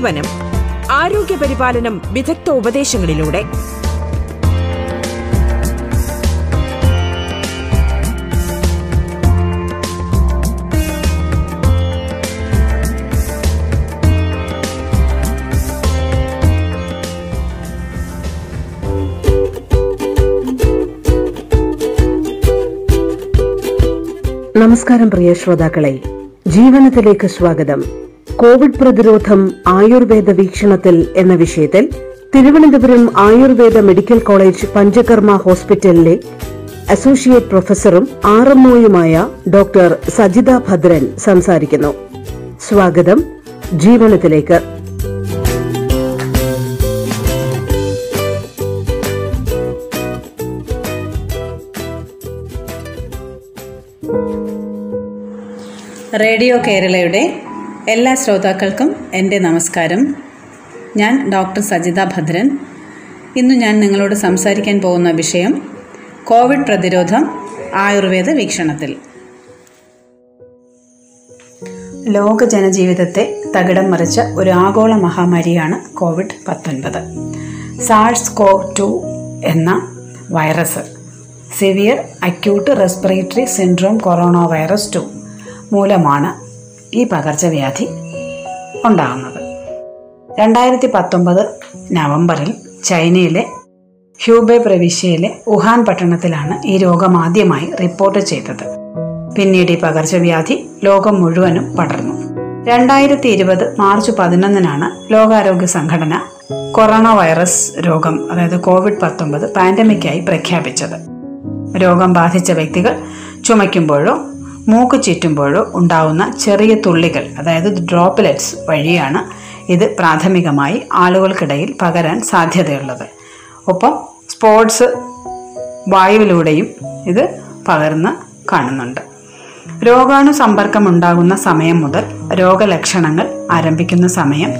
ജീവനം ആരോഗ്യ പരിപാലനം വിദഗ്ധ ഉപദേശങ്ങളിലൂടെ. നമസ്കാരം പ്രിയ ശ്രോതാക്കളെ. ജീവനത്തിലേക്ക് സ്വാഗതം. കോവിഡ് പ്രതിരോധം ആയുർവേദ വീക്ഷണത്തിൽ എന്ന വിഷയത്തിൽ തിരുവനന്തപുരം ആയുർവേദ മെഡിക്കൽ കോളേജ് പഞ്ചകർമ്മ ഹോസ്പിറ്റലിലെ അസോസിയേറ്റ് പ്രൊഫസറും ആർ എംഒയുമായ ഡോക്ടർ സജിത ഭദ്രൻ സംസാരിക്കുന്നു. സ്വാഗതം. ജീവനത്തിലേക്ക്. റേഡിയോ കേരളയുടെ എല്ലാ ശ്രോതാക്കൾക്കും എന്റെ നമസ്കാരം. ഞാൻ ഡോക്ടർ സജിത ഭദ്രൻ. ഇന്ന് ഞാൻ നിങ്ങളോട് സംസാരിക്കാൻ പോകുന്ന വിഷയം കോവിഡ് പ്രതിരോധം ആയുർവേദ വീക്ഷണത്തിൽ. ലോക ജനജീവിതത്തെ തകിടം മറിച്ച ഒരു ആഗോള മഹാമാരിയാണ് കോവിഡ് പത്തൊൻപത്. സാഴ്സ് കോവ് ടു എന്ന virus severe acute respiratory syndrome corona virus two മൂലമാണ് ഈ പകർച്ചവ്യാധി ഉണ്ടാകുന്നത്. രണ്ടായിരത്തി പത്തൊമ്പത് നവംബറിൽ ചൈനയിലെ ഹ്യൂബെ പ്രവിശ്യയിലെ വുഹാൻ പട്ടണത്തിലാണ് ഈ രോഗം ആദ്യമായി റിപ്പോർട്ട് ചെയ്തത്. പിന്നീട് ഈ പകർച്ചവ്യാധി ലോകം മുഴുവനും പടർന്നു. രണ്ടായിരത്തി ഇരുപത് മാർച്ച് പതിനൊന്നിനാണ് ലോകാരോഗ്യ സംഘടന കൊറോണ വൈറസ് രോഗം അതായത് കോവിഡ് പത്തൊമ്പത് പാൻഡമിക്കായി പ്രഖ്യാപിച്ചത്. രോഗം ബാധിച്ച വ്യക്തികൾ ചുമയ്ക്കുമ്പോഴോ മൂക്ക് ചുറ്റുമ്പോഴോ ഉണ്ടാവുന്ന ചെറിയ തുള്ളികൾ അതായത് ഡ്രോപ്പ്ലെറ്റ്സ് വഴിയാണ് ഇത് പ്രാഥമികമായി ആളുകൾക്കിടയിൽ പകരാൻ സാധ്യതയുള്ളത്. ഒപ്പം സ്പോർട്സ് വായുവിലൂടെയും ഇത് പകർന്ന് കാണുന്നുണ്ട്. രോഗാണു സമ്പർക്കം ഉണ്ടാകുന്ന സമയം മുതൽ രോഗലക്ഷണങ്ങൾ ആരംഭിക്കുന്ന സമയം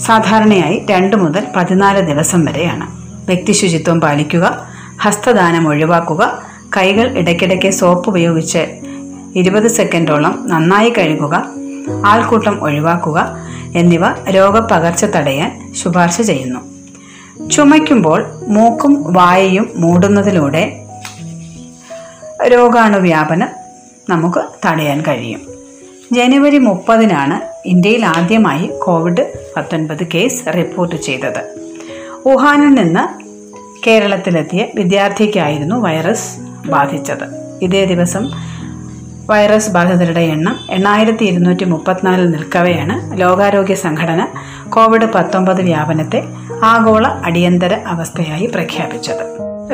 സാധാരണയായി രണ്ട് മുതൽ പതിനാല് ദിവസം വരെയാണ്. വ്യക്തി ശുചിത്വം പാലിക്കുക ഹസ്തദാനം ഒഴിവാക്കുക കൈകൾ ഇടയ്ക്കിടയ്ക്ക് സോപ്പ് ഉപയോഗിച്ച് ഇരുപത് സെക്കൻഡോളം നന്നായി കഴുകുക ആൾക്കൂട്ടം ഒഴിവാക്കുക എന്നിവ രോഗപകർച്ച തടയാൻ ശുപാർശ ചെയ്യുന്നു. ചുമയ്ക്കുമ്പോൾ മൂക്കും വായയും മൂടുന്നതിലൂടെ രോഗാണുവ്യാപനം നമുക്ക് തടയാൻ കഴിയും. ജനുവരി മുപ്പതിനാണ് ഇന്ത്യയിൽ ആദ്യമായി കോവിഡ് പത്തൊൻപത് കേസ് റിപ്പോർട്ട് ചെയ്തത്. വുഹാനിൽ നിന്ന് കേരളത്തിലെത്തിയ വിദ്യാർത്ഥിക്കായിരുന്നു വൈറസ് ബാധിച്ചത്. ഇതേ ദിവസം വൈറസ് ബാധിതരുടെ എണ്ണം എണ്ണായിരത്തി ഇരുന്നൂറ്റി മുപ്പത്തിനാലിൽ നിൽക്കവെയാണ് ലോകാരോഗ്യ സംഘടന കോവിഡ് പത്തൊമ്പത് വ്യാപനത്തെ ആഗോള അടിയന്തര അവസ്ഥയായി പ്രഖ്യാപിച്ചത്.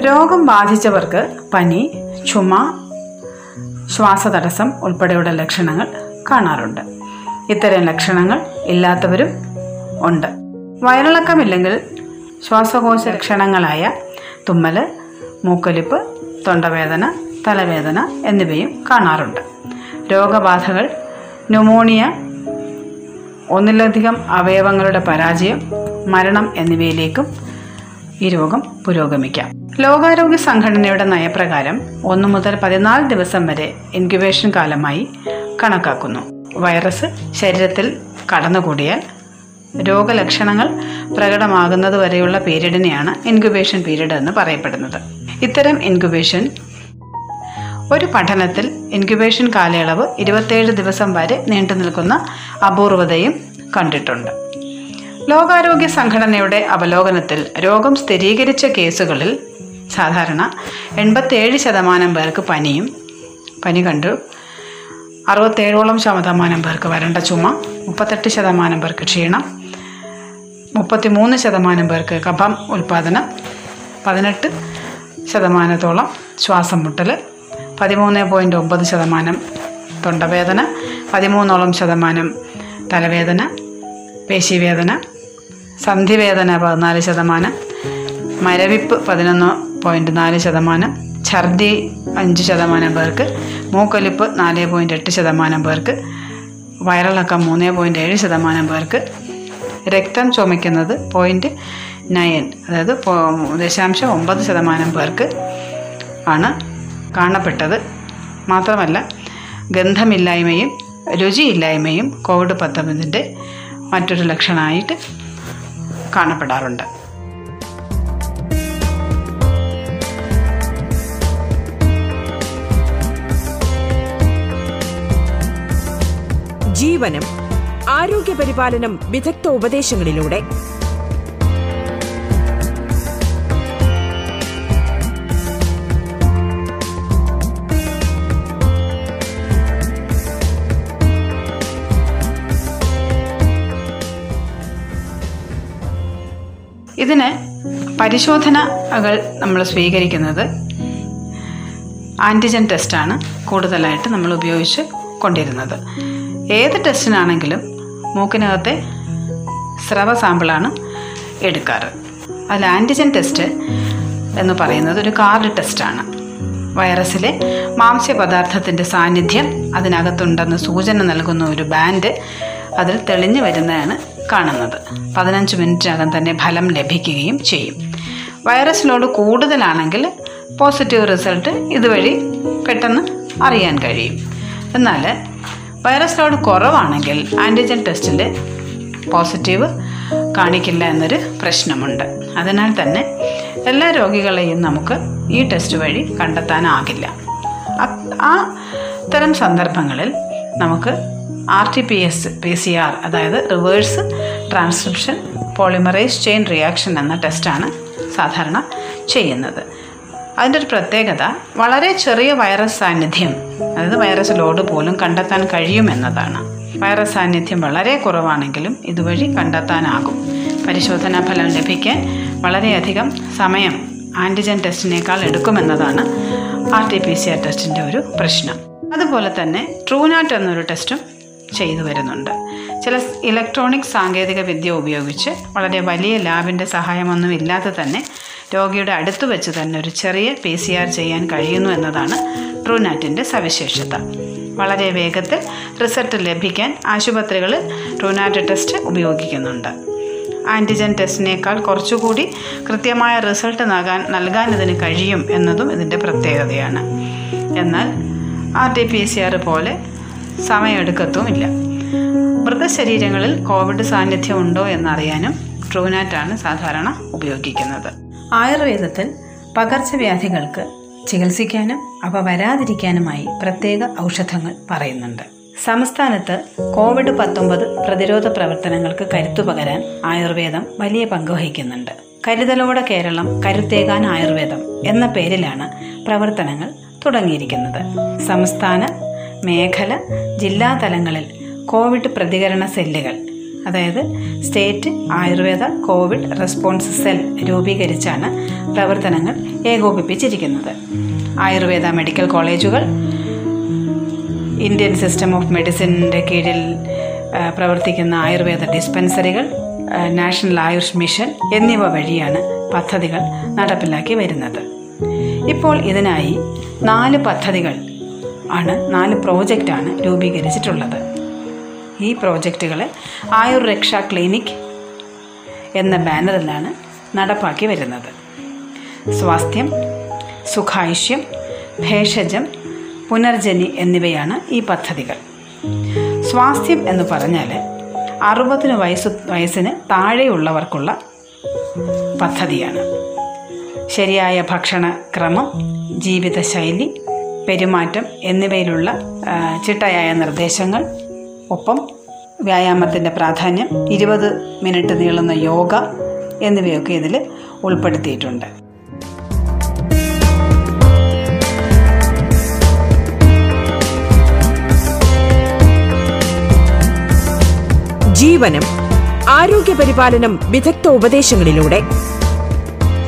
രോഗം ബാധിച്ചവർക്ക് പനി ചുമ ശ്വാസതടസ്സം ഉൾപ്പെടെയുള്ള ലക്ഷണങ്ങൾ കാണാറുണ്ട്. ഇത്തരം ലക്ഷണങ്ങൾ ഇല്ലാത്തവരും ഉണ്ട്. വയറിളക്കമില്ലെങ്കിൽ ശ്വാസകോശ ലക്ഷണങ്ങളായ തുമ്മൽ മൂക്കൊലിപ്പ് തൊണ്ടവേദന തലവേദന എന്നിവയും കാണാറുണ്ട്. രോഗബാധകൾ ന്യൂമോണിയ ഒന്നിലധികം അവയവങ്ങളുടെ പരാജയം മരണം എന്നിവയിലേക്കും ഈ രോഗം പുരോഗമിക്കാം. ലോകാരോഗ്യ സംഘടനയുടെ നയപ്രകാരം ഒന്നു മുതൽ പതിനാല് ദിവസം വരെ ഇൻക്യുബേഷൻ കാലമായി കണക്കാക്കുന്നു. വൈറസ് ശരീരത്തിൽ കടന്നുകൂടിയാൽ രോഗലക്ഷണങ്ങൾ പ്രകടമാകുന്നത് വരെയുള്ള പീരീഡിനെയാണ് ഇൻക്യുബേഷൻ പീരീഡ് എന്ന് പറയപ്പെടുന്നത്. ഇത്തരം ഇൻക്യുബേഷൻ ഒരു പഠനത്തിൽ ഇൻക്യുബേഷൻ കാലയളവ് ഇരുപത്തേഴ് ദിവസം വരെ നീണ്ടു നിൽക്കുന്ന അപൂർവതയും കണ്ടിട്ടുണ്ട്. ലോകാരോഗ്യ സംഘടനയുടെ അവലോകനത്തിൽ രോഗം സ്ഥിരീകരിച്ച കേസുകളിൽ സാധാരണ എൺപത്തേഴ് ശതമാനം പേർക്ക് പനിയും പനി കണ്ടു. അറുപത്തേഴോളം ശതമാനം പേർക്ക് വരണ്ട ചുമ മുപ്പത്തെട്ട് ശതമാനം പേർക്ക് ക്ഷീണം മുപ്പത്തിമൂന്ന് ശതമാനം പേർക്ക് കഫം ഉൽപാദനം പതിനെട്ട് ശതമാനത്തോളം ശ്വാസം മുട്ടൽ പതിമൂന്ന് പോയിന്റ് ഒമ്പത് ശതമാനം തൊണ്ടവേദന പതിമൂന്നോളം ശതമാനം തലവേദന പേശിവേദന സന്ധിവേദന പതിനാല് ശതമാനം മരവിപ്പ് പതിനൊന്ന് പോയിന്റ് നാല് ശതമാനം ഛർദി അഞ്ച് ശതമാനം പേർക്ക് മൂക്കൊലിപ്പ് നാല് പോയിന്റ് എട്ട് ശതമാനം പേർക്ക് വയറിളക്കം മൂന്ന് പോയിന്റ് ഏഴ് ശതമാനം പേർക്ക് രക്തം ചുമയ്ക്കുന്നത് പോയിന്റ് നയൻ അതായത് ദശാംശം ഒമ്പത് ശതമാനം പേർക്ക് ആണ്. കാണപ്പെട്ടത്. മാത്രമല്ല ഗന്ധമില്ലായ്മയും രുചിയില്ലായ്മയും കോവിഡ് പത്തൊമ്പതിന്റെ മറ്റൊരു ലക്ഷണമായിട്ട് കാണപ്പെടാറുണ്ട്. ജീവനം ആരോഗ്യ പരിപാലനം വിദഗ്ധ ഉപദേശങ്ങളിലൂടെ ഇതിന് പരിശോധനകൾ നമ്മൾ സ്വീകരിക്കുന്നത് ആന്റിജൻ ടെസ്റ്റാണ് കൂടുതലായിട്ട് നമ്മൾ ഉപയോഗിച്ച് കൊണ്ടിരുന്നത്. ഏത് ടെസ്റ്റിനാണെങ്കിലും മൂക്കിനകത്തെ സ്രവ സാമ്പിളാണ് എടുക്കാറ്. അതിൽ ആന്റിജൻ ടെസ്റ്റ് എന്ന് പറയുന്നത് ഒരു കാർഡ് ടെസ്റ്റാണ്. വൈറസിലെ മാംസ്യ മാംസ്യപദാർത്ഥത്തിന്റെ സാന്നിധ്യം അതിനകത്തുണ്ടെന്ന് സൂചന നൽകുന്ന ഒരു ബാൻഡ് അതിൽ തെളിഞ്ഞു വരുന്നതാണ് കാണുന്നത്. പതിനഞ്ച് മിനിറ്റിനകം തന്നെ ഫലം ലഭിക്കുകയും ചെയ്യും. വൈറസ് ലോഡ് കൂടുതലാണെങ്കിൽ പോസിറ്റീവ് റിസൾട്ട് ഇതുവഴി പെട്ടെന്ന് അറിയാൻ കഴിയും. എന്നാൽ വൈറസ് ലോഡ് കുറവാണെങ്കിൽ ആന്റിജൻ ടെസ്റ്റിൽ പോസിറ്റീവ് കാണിക്കില്ല എന്നൊരു പ്രശ്നമുണ്ട്. അതിനാൽ തന്നെ എല്ലാ രോഗികളെയും നമുക്ക് ഈ ടെസ്റ്റ് വഴി കണ്ടെത്താനാകില്ല. ആ തരം സന്ദർഭങ്ങളിൽ നമുക്ക് R T P S P C R അതായത് reverse transcription polymerise chain reaction എന്ന ടെസ്റ്റാണ് സാധാരണ ചെയ്യുന്നത്. അതിന്റെ ഒരു പ്രത്യേകത വളരെ ചെറിയ വൈറസ് സാന്നിധ്യം അതായത് വൈറസ് ലോഡ് പോലും കണ്ടെത്താൻ കഴിയുമെന്നതാണ് വൈറസ് സാന്നിധ്യം വളരെ കുറവാണെങ്കിലും ഇതുവഴി കണ്ടെത്താനാകും. പരിശോധനാ ഫലം ലഭിക്കാൻ വളരെയധികം സമയം ആന്റിജൻ ടെസ്റ്റിനേക്കാൾ എടുക്കുമെന്നതാണ് R T P C R ടെസ്റ്റിന്റെ ഒരു പ്രശ്നം. അതുപോലെ തന്നെ ട്രൂനാറ്റ് എന്നൊരു ടെസ്റ്റും ചെയ്തു വരുന്നുണ്ട്. ചില ഇലക്ട്രോണിക് സാങ്കേതിക വിദ്യ ഉപയോഗിച്ച് വളരെ വലിയ ലാബിന്റെ സഹായമൊന്നും ഇല്ലാതെ തന്നെ രോഗിയുടെ അടുത്ത് വെച്ച് തന്നെ ഒരു ചെറിയ പി സി ആർ ചെയ്യാൻ കഴിയുന്നു എന്നതാണ് ട്രൂനാറ്റിന്റെ സവിശേഷത. വളരെ വേഗത്തിൽ റിസൾട്ട് ലഭിക്കാൻ ആശുപത്രികളിൽ ട്രൂനാറ്റ് ടെസ്റ്റ് ഉപയോഗിക്കുന്നുണ്ട്. ആന്റിജൻ ടെസ്റ്റിനേക്കാൾ കുറച്ചുകൂടി കൃത്യമായ റിസൾട്ട് നൽകാൻ നൽകാൻ ഇതിന് കഴിയും എന്നതും ഇതിന്റെ പ്രത്യേകതയാണ്. എന്നാൽ R T P C R പോലെ സമയമെടുക്കത്തുമില്ല. മൃതശരീരങ്ങളിൽ കോവിഡ് സാന്നിധ്യം ഉണ്ടോ എന്നറിയാനും ട്രൂനാറ്റാണ് സാധാരണ ഉപയോഗിക്കുന്നത്. ആയുർവേദത്തിൽ പകർച്ചവ്യാധികൾക്ക് ചികിത്സിക്കാനും അവ വരാതിരിക്കാനുമായി പ്രത്യേക ഔഷധങ്ങൾ പറയുന്നുണ്ട്. സംസ്ഥാനത്ത് കോവിഡ് പത്തൊമ്പത് പ്രതിരോധ പ്രവർത്തനങ്ങൾക്ക് കരുത്തു പകരാൻ ആയുർവേദം വലിയ പങ്ക് വഹിക്കുന്നുണ്ട്. കരുതലോടെ കേരളം കരുത്തേകാൻ ആയുർവേദം എന്ന പേരിലാണ് പ്രവർത്തനങ്ങൾ തുടങ്ങിയിരിക്കുന്നത്. സംസ്ഥാന മേഖല ജില്ലാ തലങ്ങളിൽ കോവിഡ് പ്രതികരണ സെല്ലുകൾ. അതായത് state Ayurveda COVID response cell രൂപീകരിച്ചാണ് പ്രവർത്തനങ്ങൾ ഏകോപിപ്പിച്ചിരിക്കുന്നത്. ആയുർവേദ മെഡിക്കൽ കോളേജുകൾ ഇന്ത്യൻ സിസ്റ്റം ഓഫ് മെഡിസിന്റെ കീഴിൽ പ്രവർത്തിക്കുന്ന ആയുർവേദ ഡിസ്പെൻസറികൾ നാഷണൽ ആയുഷ് മിഷൻ എന്നിവ വഴിയാണ് പദ്ധതികൾ നടപ്പിലാക്കി വരുന്നത്. ഇപ്പോൾ ഇതിനായി നാല് പദ്ധതികൾ ആണ്. നാല് പ്രോജക്റ്റാണ് രൂപീകരിച്ചിട്ടുള്ളത്. ഈ പ്രോജക്റ്റുകൾ ആയുർ രക്ഷാ ക്ലിനിക് എന്ന ബാനറിലാണ് നടപ്പാക്കി വരുന്നത്. സ്വാസ്ഥ്യം സുഖായുഷ്യം ഭേഷജം പുനർജനി എന്നിവയാണ് ഈ പദ്ധതികൾ. സ്വാസ്ഥ്യം എന്ന് പറഞ്ഞാൽ അറുപതിന് വയസ്സ് വയസ്സിന് താഴെയുള്ളവർക്കുള്ള പദ്ധതിയാണ്. ശരിയായ ഭക്ഷണക്രമം ജീവിതശൈലി പെരുമാറ്റം എന്നിവയിലുള്ള ചിട്ടയായ നിർദ്ദേശങ്ങൾ ഒപ്പം വ്യായാമത്തിന്റെ പ്രാധാന്യം ഇരുപത് മിനിറ്റ് നീളുന്ന യോഗ എന്നിവയൊക്കെ ഇതിൽ ഉൾപ്പെടുത്തിയിട്ടുണ്ട്. ജീവനം ആരോഗ്യ പരിപാലനം വിദഗ്ധ ഉപദേശങ്ങളിലൂടെ.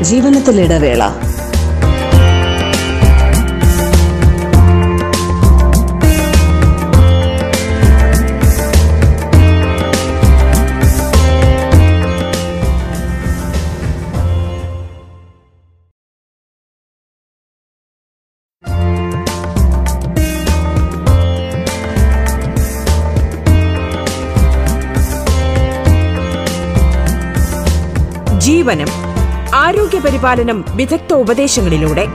ജീവനത്തിൽ ജീവനം ആരോഗ്യ പരിപാലനം വിദഗ്ധ ഉപദേശങ്ങളിലൂടെ.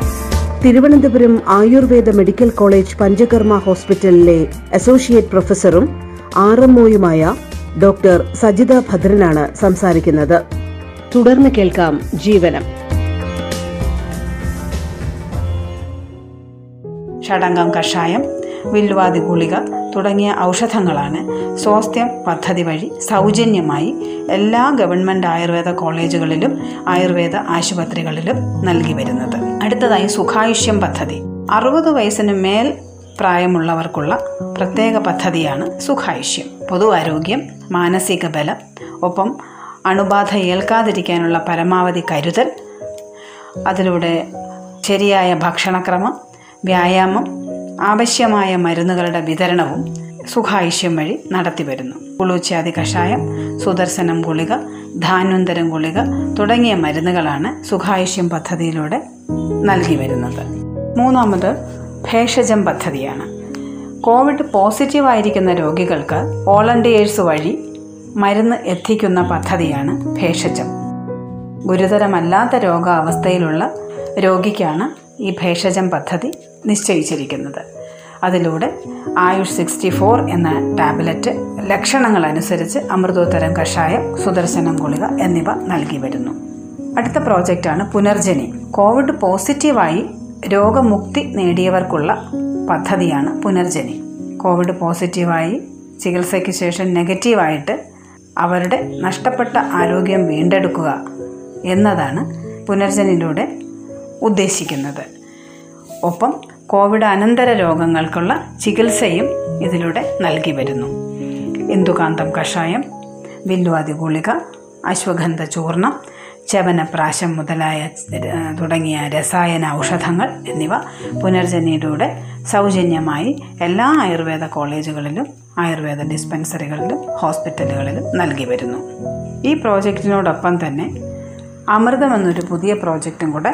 തിരുവനന്തപുരം ആയുർവേദ മെഡിക്കൽ കോളേജ് പഞ്ചകർമ്മ ഹോസ്പിറ്റലിലെ അസോസിയേറ്റ് പ്രൊഫസറും ആർ എം ഒയുമായ ഡോക്ടർ സജിത ഭദ്രനാണ് സംസാരിക്കുന്നത്. തുടർന്ന് കേൾക്കാം ജീവനം. ഷടങ്കം കഷായം വില്ലുവാതി ഗുളിക തുടങ്ങിയ ഔഷധങ്ങളാണ്. സ്വാസ്ഥ്യം പദ്ധതി വഴി സൗജന്യമായി എല്ലാ ഗവൺമെന്റ് ആയുർവേദ കോളേജുകളിലും ആയുർവേദ ആശുപത്രികളിലും നൽകി വരുന്നത്. അടുത്തതായി സുഖായുഷ്യം പദ്ധതി. അറുപത് വയസ്സിന് മേൽ പ്രായമുള്ളവർക്കുള്ള പ്രത്യേക പദ്ധതിയാണ് സുഖായുഷ്യം. പൊതു ആരോഗ്യം മാനസിക ബലം ഒപ്പം അണുബാധ ഏൽക്കാതിരിക്കാനുള്ള പരമാവധി കരുതൽ അതിലൂടെ ശരിയായ ഭക്ഷണക്രമം വ്യായാമം ആവശ്യമായ മരുന്നുകളുടെ വിതരണവും സുഖായുഷ്യം വഴി നടത്തിവരുന്നു. കുളൂച്ചാതി കഷായം സുദർശനം ഗുളിക ധാന്വന്തരം ഗുളിക തുടങ്ങിയ മരുന്നുകളാണ് സുഖായുഷ്യം പദ്ധതിയിലൂടെ നൽകി വരുന്നത് മൂന്നാമത് ഭേഷജം പദ്ധതിയാണ്. കോവിഡ് പോസിറ്റീവായിരിക്കുന്ന രോഗികൾക്ക് വോളണ്ടിയേഴ്സ് വഴി മരുന്ന് എത്തിക്കുന്ന പദ്ധതിയാണ് ഭേഷജം. ഗുരുതരമല്ലാത്ത രോഗാവസ്ഥയിലുള്ള രോഗിക്കാണ് ഈ ഭേഷജം പദ്ധതി നിശ്ചയിച്ചിരിക്കുന്നത്. അതിലൂടെ ആയുഷ് സിക്സ്റ്റി ഫോർ എന്ന ടാബ്ലറ്റ് ലക്ഷണങ്ങൾ അനുസരിച്ച് അമൃതോത്തരം കഷായം സുദർശനം ഗുളിക എന്നിവ നൽകി വരുന്നു. അടുത്ത പ്രോജക്റ്റാണ് പുനർജനി. കോവിഡ് പോസിറ്റീവായി രോഗമുക്തി നേടിയവർക്കുള്ള പദ്ധതിയാണ് പുനർജനി. കോവിഡ് പോസിറ്റീവായി ചികിത്സയ്ക്ക് ശേഷം നെഗറ്റീവായിട്ട് അവരുടെ നഷ്ടപ്പെട്ട ആരോഗ്യം വീണ്ടെടുക്കുക എന്നതാണ് പുനർജനിലൂടെ ഉദ്ദേശിക്കുന്നത്. ഒപ്പം കോവിഡ് അനന്തര രോഗങ്ങൾക്കുള്ള ചികിത്സയും ഇതിലൂടെ നൽകി വരുന്നു. ഇന്ദുകാന്തം കഷായം വില്ലുവാതി ഗുളിക അശ്വഗന്ധ ചൂർണം ചവനപ്രാശം മുതലായ തുടങ്ങിയ രസായന ഔഷധങ്ങൾ എന്നിവ പുനർജനിയിലൂടെ സൗജന്യമായി എല്ലാ ആയുർവേദ കോളേജുകളിലും ആയുർവേദ ഡിസ്പെൻസറികളിലും ഹോസ്പിറ്റലുകളിലും നൽകി വരുന്നു. ഈ പ്രോജക്റ്റിനോടൊപ്പം തന്നെ അമൃതം എന്നൊരു പുതിയ പ്രോജക്റ്റും കൂടെ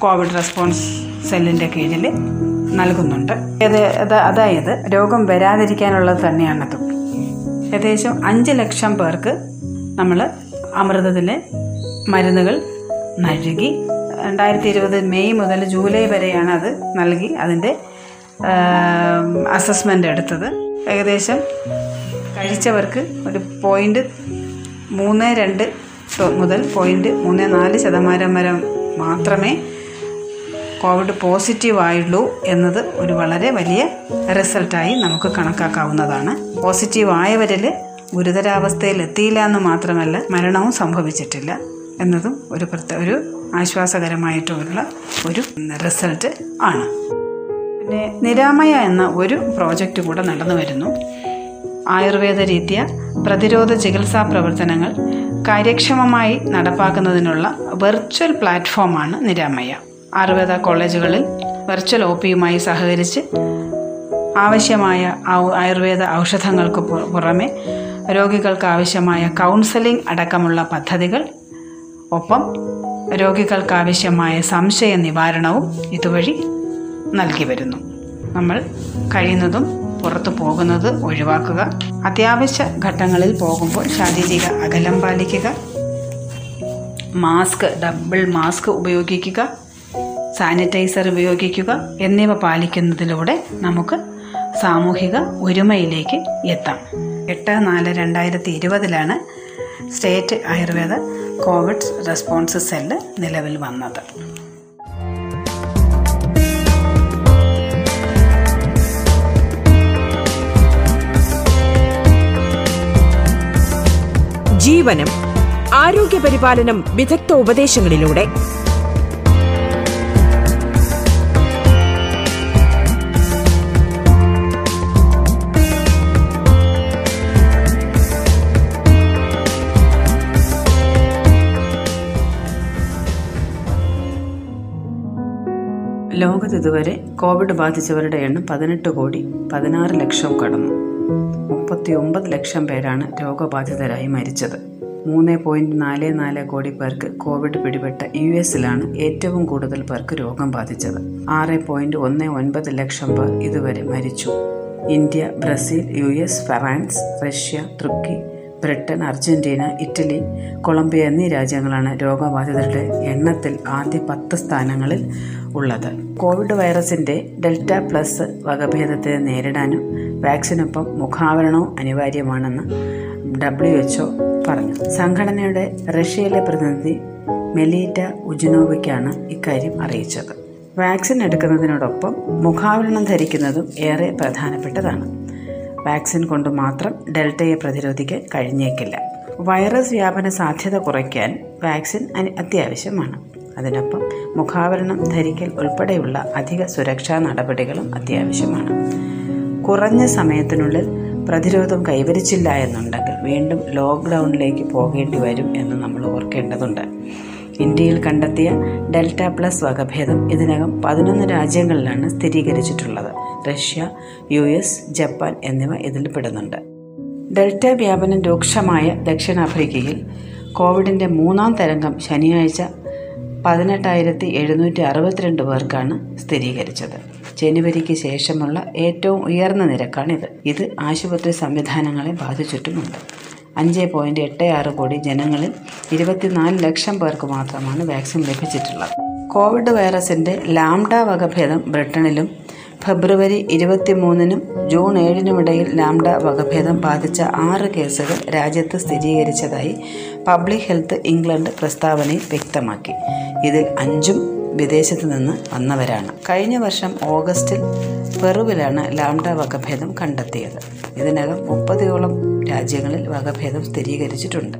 കോവിഡ് റെസ്പോൺസ് സെല്ലിന്റെ കീഴിൽ നൽകുന്നുണ്ട്. അത് അതായത് രോഗം വരാതിരിക്കാനുള്ളത് തന്നെയാണത് ഏകദേശം അഞ്ച് ലക്ഷം പേർക്ക് നമ്മൾ അമൃതത്തിലെ മരുന്നുകൾ നൽകി. രണ്ടായിരത്തി ഇരുപത് മെയ് മുതൽ ജൂലൈ വരെയാണ് അത് നൽകി അതിന്റെ അസസ്മെന്റ് എടുത്തത്. ഏകദേശം കഴിച്ചവർക്ക് ഒരു പോയിന്റ് മൂന്ന് രണ്ട് മുതൽ പോയിന്റ് മൂന്ന് നാല് ശതമാനം വരെ മാത്രമേ കോവിഡ് പോസിറ്റീവ് ആയുള്ളൂ എന്നത് ഒരു വളരെ വലിയ റിസൾട്ടായി നമുക്ക് കണക്കാക്കാവുന്നതാണ്. പോസിറ്റീവ് ആയവരിൽ ഗുരുതരാവസ്ഥയിൽ എത്തിയില്ല എന്ന് മാത്രമല്ല മരണവും സംഭവിച്ചിട്ടില്ല എന്നതും ഒരു പ്രത്യേക ഒരു ആശ്വാസകരമായിട്ടുള്ള ഒരു റിസൾട്ട് ആണ്. പിന്നെ നിരാമയ എന്ന ഒരു പ്രോജക്റ്റ് കൂടെ നടന്നു വരുന്നു. ആയുർവേദ രീതിയ പ്രതിരോധ ചികിത്സാ പ്രവർത്തനങ്ങൾ കാര്യക്ഷമമായി നടപ്പാക്കുന്നതിനുള്ള വെർച്വൽ പ്ലാറ്റ്ഫോമാണ് നിരാമയ. ആയുർവേദ കോളേജുകളിൽ വെർച്വൽ ഒ പിയുമായി സഹകരിച്ച് ആവശ്യമായ ആയുർവേദ ഔഷധങ്ങൾക്ക് പുറമെ രോഗികൾക്ക് ആവശ്യമായ കൗൺസലിംഗ് അടക്കമുള്ള പദ്ധതികൾ ഒപ്പം രോഗികൾക്ക് ആവശ്യമായ സംശയ നിവാരണവും ഇതുവഴി നൽകി വരുന്നു. നമ്മൾ കഴിയുന്നതും പുറത്തു പോകുന്നത് ഒഴിവാക്കുക. അത്യാവശ്യ ഘട്ടങ്ങളിൽ പോകുമ്പോൾ ശാരീരിക അകലം പാലിക്കുക. മാസ്ക് ഡബിൾ മാസ്ക് ഉപയോഗിക്കുക. സാനിറ്റൈസർ ഉപയോഗിക്കുക എന്നിവ പാലിക്കുന്നതിലൂടെ നമുക്ക് സാമൂഹിക ഒരുമയിലേക്ക് എത്താം. എട്ട് നാല് രണ്ടായിരത്തി ഇരുപതിലാണ് state Ayurveda COVID response cell നിലവിൽ വന്നത്. ജീവനം ആരോഗ്യ പരിപാലനം വിദഗ്ധ ഉപദേശങ്ങളിലൂടെ ലോകത്ത് ഇതുവരെ കോവിഡ് ബാധിച്ചവരുടെ എണ്ണം പതിനെട്ട് കോടി പതിനാറ് ലക്ഷം കടന്നു. മുപ്പത്തി ഒമ്പത് ലക്ഷം പേരാണ് രോഗബാധിതരായി മരിച്ചത്. മൂന്ന് പോയിന്റ് നാല് നാല് കോടി പേർക്ക് കോവിഡ് പിടിപെട്ട യു എസിലാണ് ഏറ്റവും കൂടുതൽ പേർക്ക് രോഗം ബാധിച്ചത്. ആറ് പോയിന്റ് ഒന്ന് ഒൻപത് ലക്ഷം പേർ ഇതുവരെ മരിച്ചു. India Brazil U S France Russia തുർക്കി ബ്രിട്ടൻ അർജന്റീന ഇറ്റലി കൊളംബിയ എന്നീ രാജ്യങ്ങളാണ് രോഗബാധിതരുടെ എണ്ണത്തിൽ ആദ്യ പത്ത് സ്ഥാനങ്ങളിൽ ഉള്ളത്. കോവിഡ് വൈറസിന്റെ ഡെൽറ്റ പ്ലസ് വകഭേദത്തെ നേരിടാനും വാക്സിനൊപ്പം മുഖാവരണവും അനിവാര്യമാണെന്ന് ഡബ്ല്യു എച്ച്ഒ പറഞ്ഞു. സംഘടനയുടെ റഷ്യയിലെ പ്രതിനിധി മെലീറ്റ ഉജിനോവയ്ക്കാണ് ഇക്കാര്യം അറിയിച്ചത്. വാക്സിൻ എടുക്കുന്നതിനോടൊപ്പം മുഖാവരണം ധരിക്കുന്നതും ഏറെ പ്രധാനപ്പെട്ടതാണ്. വാക്സിൻ കൊണ്ട് മാത്രം ഡെൽറ്റയെ പ്രതിരോധിക്കാൻ കഴിഞ്ഞേക്കില്ല. വൈറസ് വ്യാപന സാധ്യത കുറയ്ക്കാൻ വാക്സിൻ അത്യാവശ്യമാണ്. അതിനൊപ്പം മുഖാവരണം ധരിക്കൽ ഉൾപ്പെടെയുള്ള അധിക സുരക്ഷാ നടപടികളും അത്യാവശ്യമാണ്. കുറഞ്ഞ സമയത്തിനുള്ളിൽ പ്രതിരോധം കൈവരിച്ചില്ല എന്നുണ്ടെങ്കിൽ വീണ്ടും ലോക്ക്ഡൗണിലേക്ക് പോകേണ്ടി വരും എന്ന് നമ്മൾ ഓർക്കേണ്ടതുണ്ട്. ഇന്ത്യയിൽ കണ്ടെത്തിയ ഡെൽറ്റ പ്ലസ് വകഭേദം ഇതിനകം പതിനൊന്ന് രാജ്യങ്ങളിലാണ് സ്ഥിരീകരിച്ചിട്ടുള്ളത്. റഷ്യ യു എസ് ജപ്പാൻ എന്നിവ ഇതിൽ പെടുന്നുണ്ട്. ഡെൽറ്റ വ്യാപനം രൂക്ഷമായ ദക്ഷിണാഫ്രിക്കയിൽ കോവിഡിന്റെ മൂന്നാം തരംഗം ശനിയാഴ്ച പതിനെട്ടായിരത്തി എഴുന്നൂറ്റി അറുപത്തിരണ്ട് പേർക്കാണ് സ്ഥിരീകരിച്ചത്. ജനുവരിക്ക് ശേഷമുള്ള ഏറ്റവും ഉയർന്ന നിരക്കാണിത്. ഇത് ആശുപത്രി സംവിധാനങ്ങളെ ബാധിച്ചിട്ടുമുണ്ട്. അഞ്ച് പോയിന്റ് എട്ട് ആറ് കോടി ജനങ്ങളിൽ ഇരുപത്തിനാല് ലക്ഷം പേർക്ക് മാത്രമാണ് വാക്സിൻ ലഭിച്ചിട്ടുള്ളത്. കോവിഡ് വൈറസിന്റെ ലാംഡ വകഭേദം ബ്രിട്ടനിലും ഫെബ്രുവരി ഇരുപത്തിമൂന്നിനും ജൂൺ ഏഴിനുമിടയിൽ ലാംഡ വകഭേദം ബാധിച്ച ആറ് കേസുകൾ രാജ്യത്ത് സ്ഥിരീകരിച്ചതായി പബ്ലിക് ഹെൽത്ത് ഇംഗ്ലണ്ട് പ്രസ്താവനയിൽ വ്യക്തമാക്കി. ഇതിൽ അഞ്ചും വിദേശത്തു നിന്ന് വന്നവരാണ്. കഴിഞ്ഞ വർഷം ഓഗസ്റ്റിൽ പെറുവിലാണ് ലാംഡ വകഭേദം കണ്ടെത്തിയത്. ഇതിനകം മുപ്പതോളം രാജ്യങ്ങളിൽ വകഭേദം സ്ഥിരീകരിച്ചിട്ടുണ്ട്.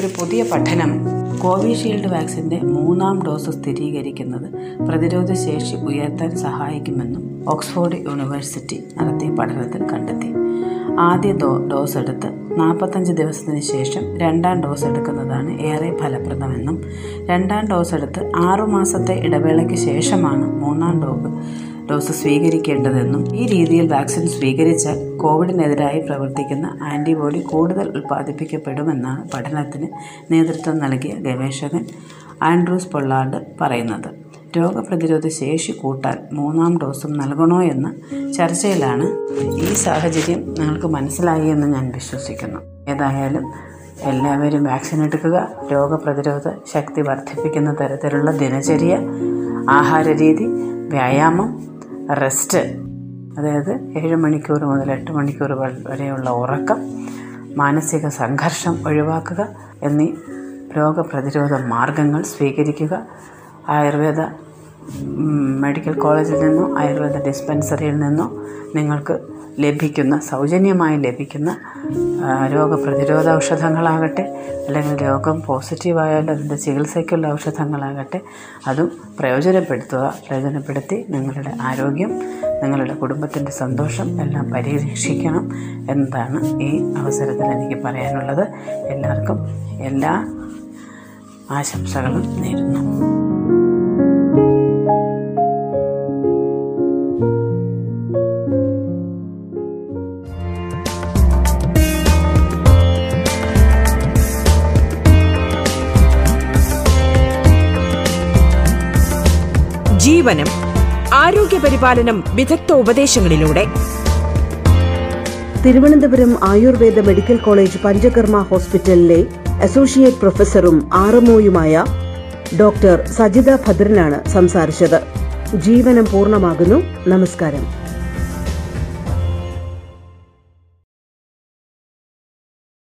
ഒരു പുതിയ പഠനം കോവിഷീൽഡ് വാക്സിന്റെ മൂന്നാം ഡോസ് സ്ഥിരീകരിക്കുന്നത് പ്രതിരോധ ശേഷി ഉയർത്താൻ സഹായിക്കുമെന്നും ഓക്സ്ഫോർഡ് യൂണിവേഴ്സിറ്റി നടത്തിയ പഠനത്തിൽ കണ്ടെത്തി. ആദ്യ ഡോ ഡോസ് എടുത്ത് നാൽപ്പത്തഞ്ച് ദിവസത്തിന് ശേഷം രണ്ടാം ഡോസ് എടുക്കുന്നതാണ് ഏറെ ഫലപ്രദമെന്നും രണ്ടാം ഡോസ് എടുത്ത് ആറുമാസത്തെ ഇടവേളയ്ക്ക് ശേഷമാണ് മൂന്നാം ഡോസ് ഡോസ് സ്വീകരിക്കേണ്ടതെന്നും ഈ രീതിയിൽ വാക്സിൻ സ്വീകരിച്ചാൽ കോവിഡിനെതിരായി പ്രവർത്തിക്കുന്ന ആന്റിബോഡി കൂടുതൽ ഉൽപ്പാദിപ്പിക്കപ്പെടുമെന്നാണ് പഠനത്തിന് നേതൃത്വം നൽകിയ ഗവേഷകൻ ആൻഡ്രൂസ് പൊള്ളാർഡ് പറയുന്നത്. രോഗപ്രതിരോധ ശേഷി കൂട്ടാൻ മൂന്നാം ഡോസും നൽകണോ എന്ന ചർച്ചയിലാണ് ഈ സാഹചര്യം നിങ്ങൾക്ക് മനസ്സിലായി എന്ന് ഞാൻ വിശ്വസിക്കുന്നു. ഏതായാലും എല്ലാവരും വാക്സിൻ എടുക്കുക രോഗപ്രതിരോധ ശക്തി വർദ്ധിപ്പിക്കുന്ന തരത്തിലുള്ള ദിനചര്യ ആഹാരരീതി വ്യായാമം റെസ്റ്റ് അതായത് ഏഴ് മണിക്കൂർ മുതൽ എട്ട് മണിക്കൂർ വരെയുള്ള ഉറക്കം മാനസിക സംഘർഷം ഒഴിവാക്കുക എന്നീ രോഗപ്രതിരോധ മാർഗങ്ങൾ സ്വീകരിക്കുക. ആയുർവേദ മെഡിക്കൽ കോളേജിൽ നിന്നോ ആയുർവേദ ഡിസ്പെൻസറിയിൽ നിന്നോ നിങ്ങൾക്ക് ലഭിക്കുന്ന സൗജന്യമായി ലഭിക്കുന്ന രോഗപ്രതിരോധ ഔഷധങ്ങളാകട്ടെ അല്ലെങ്കിൽ രോഗം പോസിറ്റീവായാൽ അതിന്റെ ചികിത്സയ്ക്കുള്ള ഔഷധങ്ങളാകട്ടെ അതും പ്രയോജനപ്പെടുത്തുക പ്രയോജനപ്പെടുത്തി നിങ്ങളുടെ ആരോഗ്യം നിങ്ങളുടെ കുടുംബത്തിന്റെ സന്തോഷം എല്ലാം പരിരക്ഷിക്കണം എന്നതാണ് ഈ അവസരത്തിൽ എനിക്ക് പറയാനുള്ളത്. എല്ലാവർക്കും എല്ലാ ആശംസകളും നേരുന്നു. ജീവനം ആരോഗ്യ പരിപാലനം വിദഗ്ധ ഉപദേശങ്ങളിലൂടെ. തിരുവനന്തപുരം ആയുർവേദ മെഡിക്കൽ കോളേജ് പഞ്ചകർമ്മ ഹോസ്പിറ്റലിലെ അസോസിയേറ്റ് പ്രൊഫസറും ആർഎംഒയുമായ ഡോക്ടർ സജിത ഭദ്രനാണ് സംസാരിച്ചത്. ജീവനം പൂർണമാകുന്നു. നമസ്കാരം.